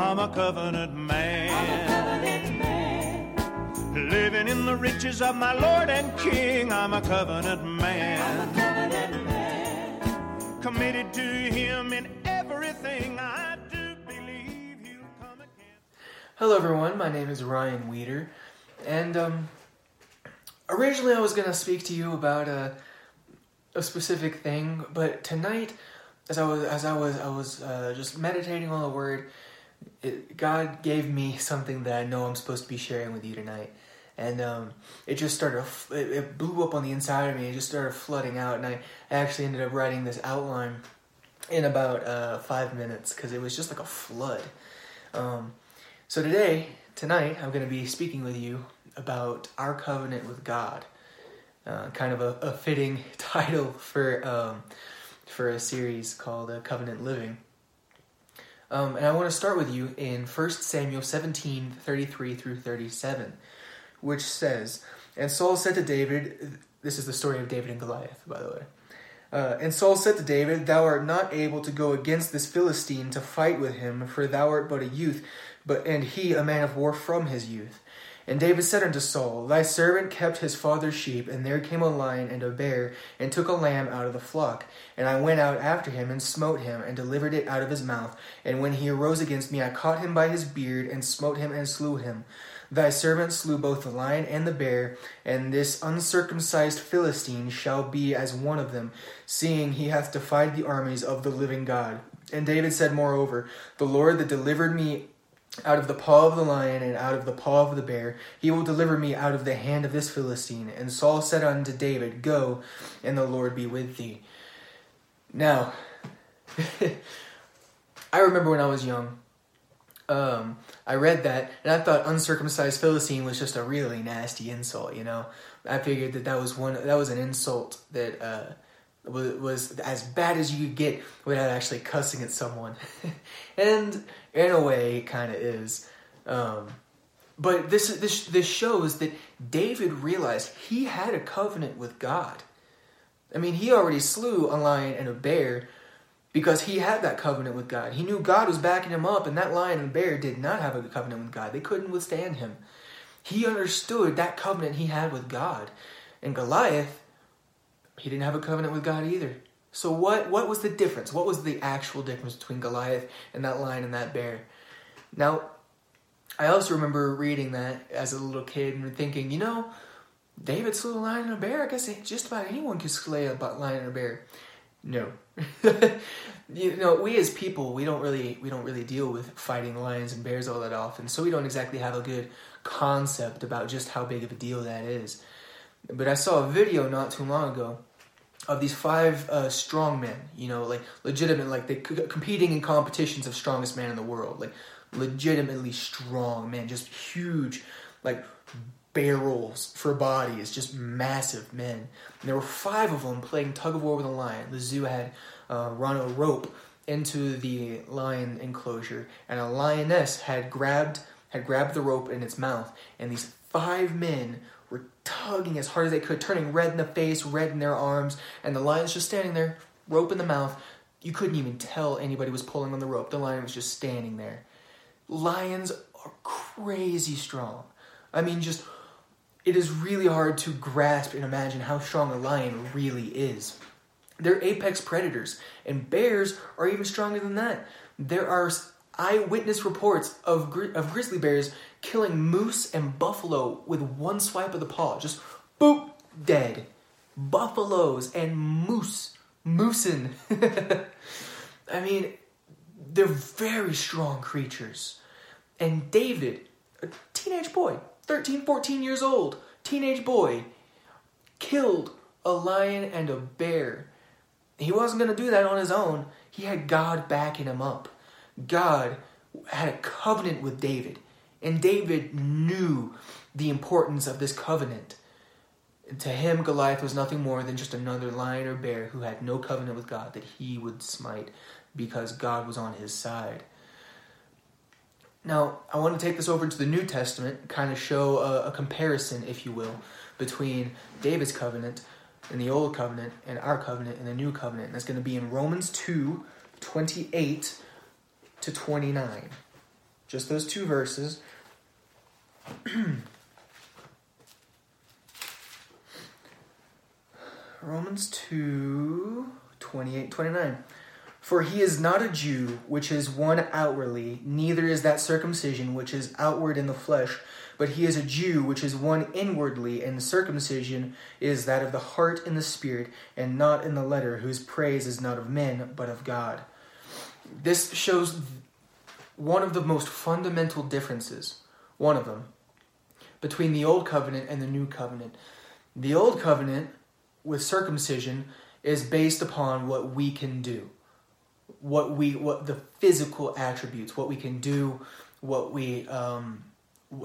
I'm a covenant man. Living in the riches of my Lord and King, I'm a covenant man. Committed to Him in everything I do, believe He'll come again. Hello, everyone. My name is Ryan Weeder, and um, originally I was gonna speak to you about a a specific thing, but tonight, as I was as I was I was uh, just meditating on the Word, it, God gave me something that I know I'm supposed to be sharing with you tonight, and um, it just started. It, it blew up on the inside of me. It just started flooding out, and I actually ended up writing this outline in about uh, five minutes because it was just like a flood. Um, so today, tonight, I'm going to be speaking with you about our covenant with God. Uh, kind of a, a fitting title for um, for a series called uh, Covenant Living. Um, and I want to start with you in 1 Samuel 17, 33 through 37, which says, And Saul said to David, this is the story of David and Goliath, by the way. Uh, and Saul said to David, Thou art not able to go against this Philistine to fight with him, for thou art but a youth, but and he a man of war from his youth. And David said unto Saul, Thy servant kept his father's sheep, and there came a lion and a bear, and took a lamb out of the flock. And I went out after him, and smote him, and delivered it out of his mouth. And when he arose against me, I caught him by his beard, and smote him, and slew him. Thy servant slew both the lion and the bear, and this uncircumcised Philistine shall be as one of them, seeing he hath defied the armies of the living God. And David said, Moreover, The Lord that delivered me out of the paw of the lion and out of the paw of the bear, he will deliver me out of the hand of this Philistine. And Saul said unto David, Go, and the Lord be with thee. Now, I remember when I was young, um, I read that and I thought uncircumcised Philistine was just a really nasty insult. You know, I figured that that was one that was an insult that uh, was, was as bad as you could get without actually cussing at someone, and in a way, it kind of is. Um, but this this this shows that David realized he had a covenant with God. I mean, he already slew a lion and a bear because he had that covenant with God. He knew God was backing him up, and that lion and bear did not have a covenant with God. They couldn't withstand him. He understood that covenant he had with God. And Goliath, he didn't have a covenant with God either. So what what was the difference? What was the actual difference between Goliath and that lion and that bear? Now, I also remember reading that as a little kid and thinking, you know, David slew a lion and a bear. I guess just about anyone could slay a lion and a bear. No, you know, we as people, we don't really we don't really deal with fighting lions and bears all that often, so we don't exactly have a good concept about just how big of a deal that is. But I saw a video not too long ago of these five uh, strong men, you know, like legitimate, like they competing in competitions of strongest man in the world, like legitimately strong men, just huge, like barrels for bodies, just massive men. And there were five of them playing tug of war with a lion. The zoo had uh, run a rope into the lion enclosure, and a lioness had grabbed had grabbed the rope in its mouth, and these five men were tugging as hard as they could, turning red in the face, red in their arms, and the lion's just standing there, rope in the mouth. You couldn't even tell anybody was pulling on the rope. The lion was just standing there. Lions are crazy strong. I mean, just it is really hard to grasp and imagine how strong a lion really is. They're apex predators, and bears are even stronger than that. There are eyewitness reports of, gri- of grizzly bears killing moose and buffalo with one swipe of the paw. Just boop, dead. Buffaloes and moose. Moosin. I mean, they're very strong creatures. And David, a teenage boy, 13, 14 years old, teenage boy, killed a lion and a bear. He wasn't going to do that on his own. He had God backing him up. God had a covenant with David, and David knew the importance of this covenant. To him, Goliath was nothing more than just another lion or bear who had no covenant with God that he would smite because God was on his side. Now, I want to take this over to the New Testament, kind of show a, a, comparison, if you will, between David's covenant and the Old Covenant and our covenant and the New Covenant. And that's going to be in Romans 2 28 to 29. just those two verses. Romans 2 28 29. For he is not a Jew, which is one outwardly, neither is that circumcision, which is outward in the flesh, but he is a Jew, which is one inwardly, and circumcision is that of the heart and the spirit, and not in the letter, whose praise is not of men, but of God. This shows one of the most fundamental differences, one of them, between the old covenant and the new covenant. The old covenant with circumcision is based upon what we can do what we what the physical attributes what we can do what we um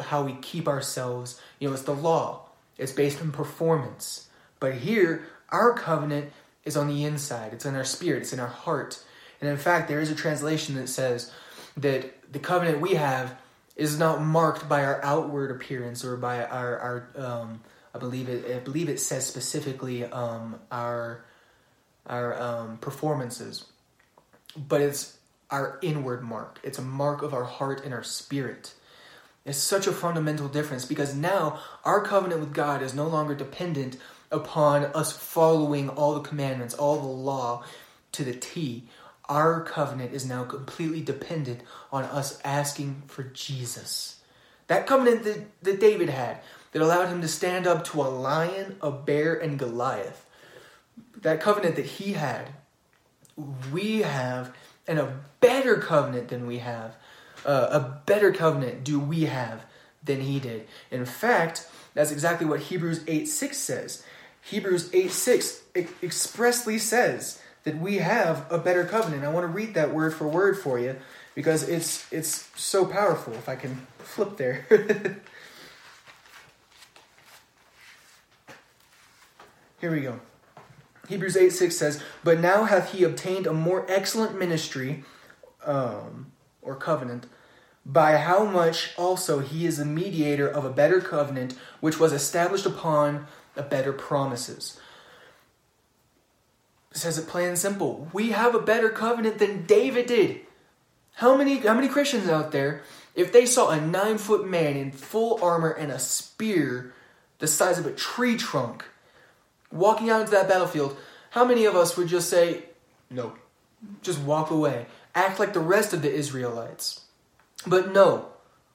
how we keep ourselves. You know it's the law. It's based on performance. But here our covenant is on the inside. It's in our spirit. It's in our heart and in fact there is a translation that says that the covenant we have is not marked by our outward appearance or by our our um I believe it I believe it says specifically um our our um performances but it's our inward mark. It's a mark of our heart and our spirit. It's such a fundamental difference because now our covenant with God is no longer dependent upon us following all the commandments, all the law to the T. Our covenant is now completely dependent on us asking for Jesus. That covenant that, that David had that allowed him to stand up to a lion, a bear, and Goliath. That covenant that he had we have, and a better covenant than we have. Uh, a better covenant do we have than he did. In fact, that's exactly what Hebrews 8 6 says. Hebrews 8 6 expressly says that we have a better covenant. I want to read that word for word for you because it's it's so powerful. If I can flip there. Here we go. Hebrews 8 6 says, But now hath he obtained a more excellent ministry, um, or covenant, by how much also he is a mediator of a better covenant, which was established upon a better promises. Says it plain and simple. We have a better covenant than David did. How many how many Christians out there, if they saw a nine foot man in full armor and a spear the size of a tree trunk, walking out into that battlefield, how many of us would just say, no, just walk away, act like the rest of the Israelites? But no,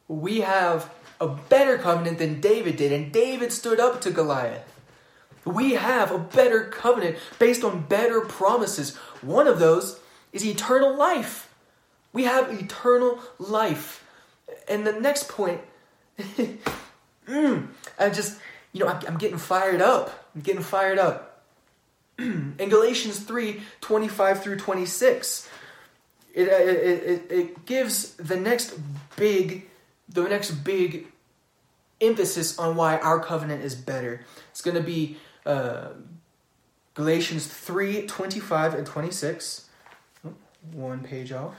we have a better covenant than David did, and David stood up to Goliath. We have a better covenant based on better promises. One of those is eternal life. We have eternal life. And the next point, mm, I just, you know, I'm, I'm getting fired up. I'm getting fired up. In Galatians 3 25 through 26, it, it, it, it gives the next big, the next big emphasis on why our covenant is better. It's going to be uh, Galatians 3 25 and 26. one page off.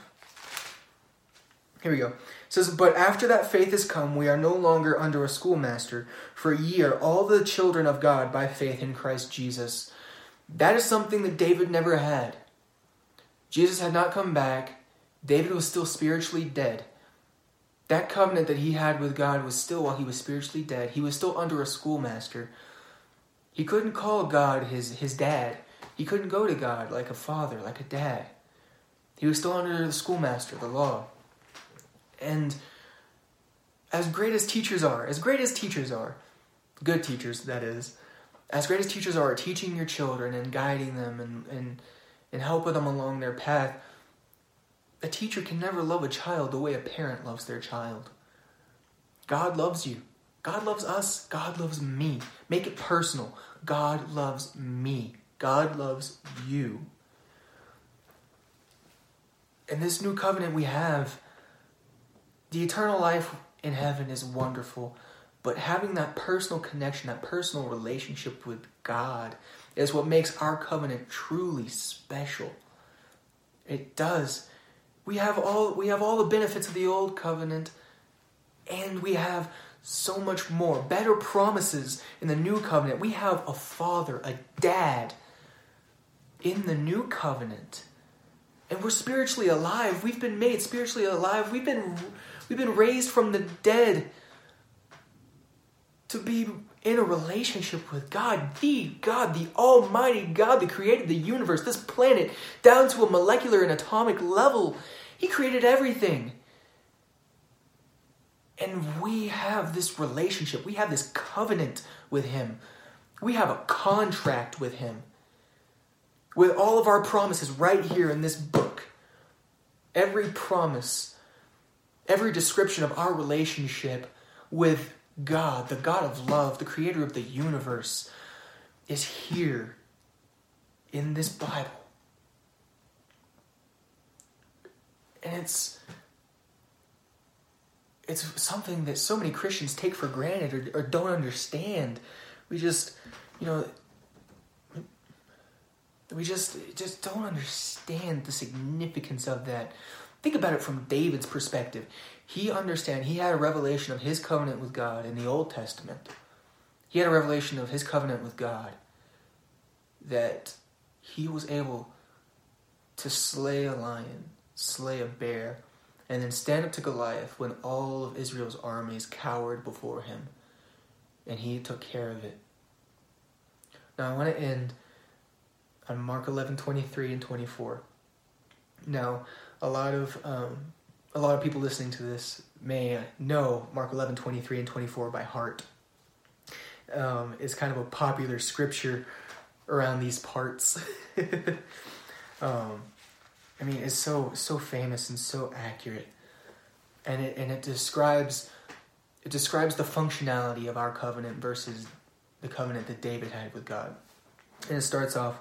Here we go. It says, But after that faith has come, we are no longer under a schoolmaster. For ye are all the children of God by faith in Christ Jesus. That is something that David never had. Jesus had not come back. David was still spiritually dead. That covenant that he had with God was still while he was spiritually dead. He was still under a schoolmaster. He couldn't call God his, his dad. He couldn't go to God like a father, like a dad. He was still under the schoolmaster, the law. And as great as teachers are, as great as teachers are, good teachers, that is, as great as teachers are teaching your children and guiding them and, and, and helping them along their path, a teacher can never love a child the way a parent loves their child. God loves you. God loves us. God loves me. Make it personal. God loves me. God loves you. In this new covenant we have, the eternal life in heaven is wonderful, but having that personal connection, that personal relationship with God, is what makes our covenant truly special. It does. We have all we have all the benefits of the old covenant, and we have so much more. Better promises in the new covenant. We have a father, a dad in the new covenant. And we're spiritually alive. We've been made spiritually alive. We've been We've been raised from the dead to be in a relationship with God, the God, the Almighty God that created the universe, this planet, down to a molecular and atomic level. He created everything. And we have this relationship, we have this covenant with Him, we have a contract with Him. With all of our promises right here in this book. Every promise, every description of our relationship with God, the God of love, the creator of the universe, is here in this Bible. And it's it's something that so many Christians take for granted or, or don't understand. We just, you know, we just just don't understand the significance of that. Think about it from David's perspective. He understand he had a revelation of his covenant with God in the Old Testament. He had a revelation of his covenant with God that he was able to slay a lion, slay a bear, and then stand up to Goliath when all of Israel's armies cowered before him. And he took care of it. Now I want to end on Mark 11, 23 and 24. Now, a lot of um, a lot of people listening to this may know Mark 11, 23 and 24 by heart. Um, it's kind of a popular scripture around these parts. um, I mean, it's so so famous and so accurate, and it and it describes it describes the functionality of our covenant versus the covenant that David had with God. And it starts off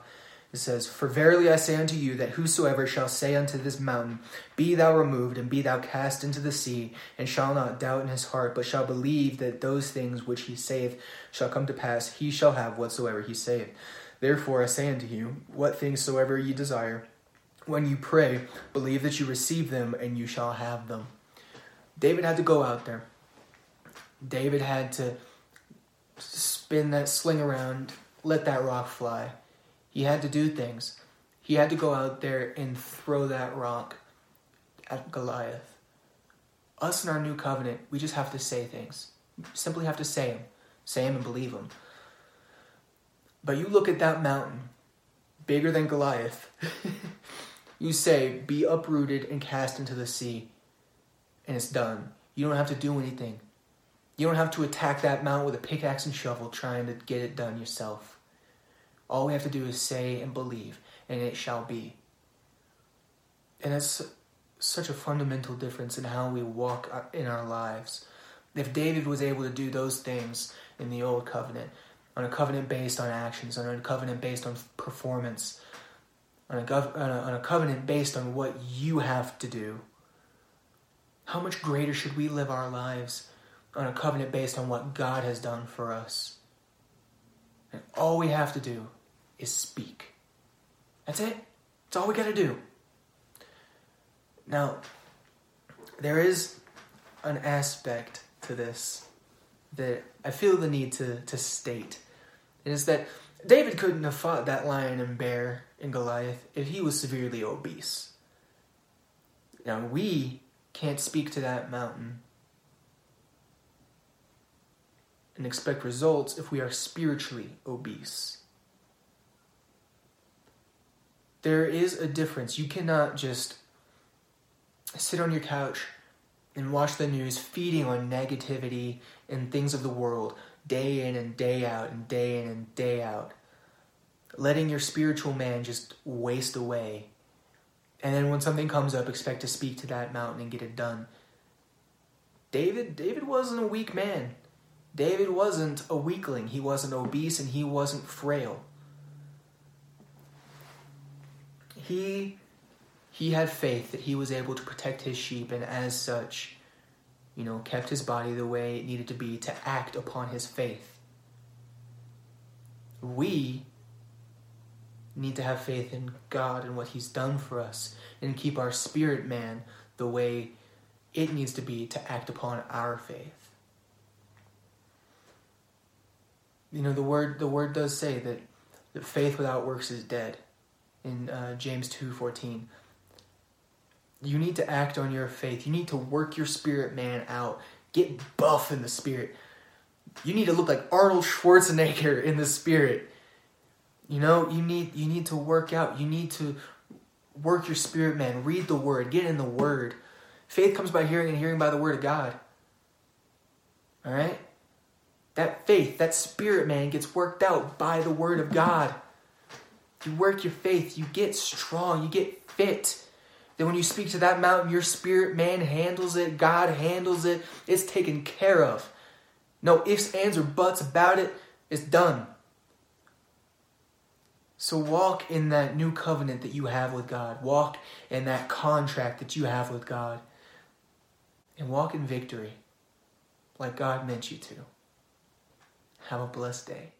it says, For verily I say unto you, that whosoever shall say unto this mountain, Be thou removed, and be thou cast into the sea, and shall not doubt in his heart, but shall believe that those things which he saith shall come to pass, he shall have whatsoever he saith. Therefore I say unto you, What things soever ye desire, when you pray, believe that you receive them, and you shall have them. David had to go out there. David had to spin that sling around, let that rock fly he had to do things. He had to go out there and throw that rock at Goliath. Us in our new covenant, we just have to say things. Simply have to say them. Say them and believe them. But you look at that mountain, bigger than Goliath. you say, Be uprooted and cast into the sea. And it's done. You don't have to do anything. You don't have to attack that mountain with a pickaxe and shovel trying to get it done yourself. All we have to do is say and believe, and it shall be. And it's such a fundamental difference in how we walk uh, in our lives. If David was able to do those things in the old covenant, on a covenant based on actions, on a covenant based on performance, on a, gov- on a, on a covenant based on what you have to do, how much greater should we live our lives on a covenant based on what God has done for us? And all we have to do is speak. That's it. That's all we got to do. Now, there is an aspect to this that I feel the need to, to state. Is that David couldn't have fought that lion and bear in Goliath if he was severely obese. Now, we can't speak to that mountain and expect results if we are spiritually obese there is a difference. You cannot just sit on your couch and watch the news feeding on negativity and things of the world day in and day out and day in and day out. Letting your spiritual man just waste away. And then when something comes up, expect to speak to that mountain and get it done. David David wasn't a weak man. David wasn't a weakling. He wasn't obese and he wasn't frail. he he had faith that he was able to protect his sheep and as such you know kept his body the way it needed to be to act upon his faith we need to have faith in God and what he's done for us and keep our spirit man the way it needs to be to act upon our faith you know the word the word does say that, that faith without works is dead in uh, James 2:14. you need to act on your faith. You need to work your spirit man out. Get buff in the spirit. You need to look like Arnold Schwarzenegger in the spirit. You know, you need you need to work out. You need to work your spirit man. Read the word. Get in the word. Faith comes by hearing and hearing by the word of God. All right? That faith, that spirit man gets worked out by the word of God. You work your faith, you get strong, you get fit. Then when you speak to that mountain, your spirit man handles it, God handles it, it's taken care of. No ifs, ands, or buts about it, it's done. So walk in that new covenant that you have with God. Walk in that contract that you have with God. And walk in victory like God meant you to. Have a blessed day.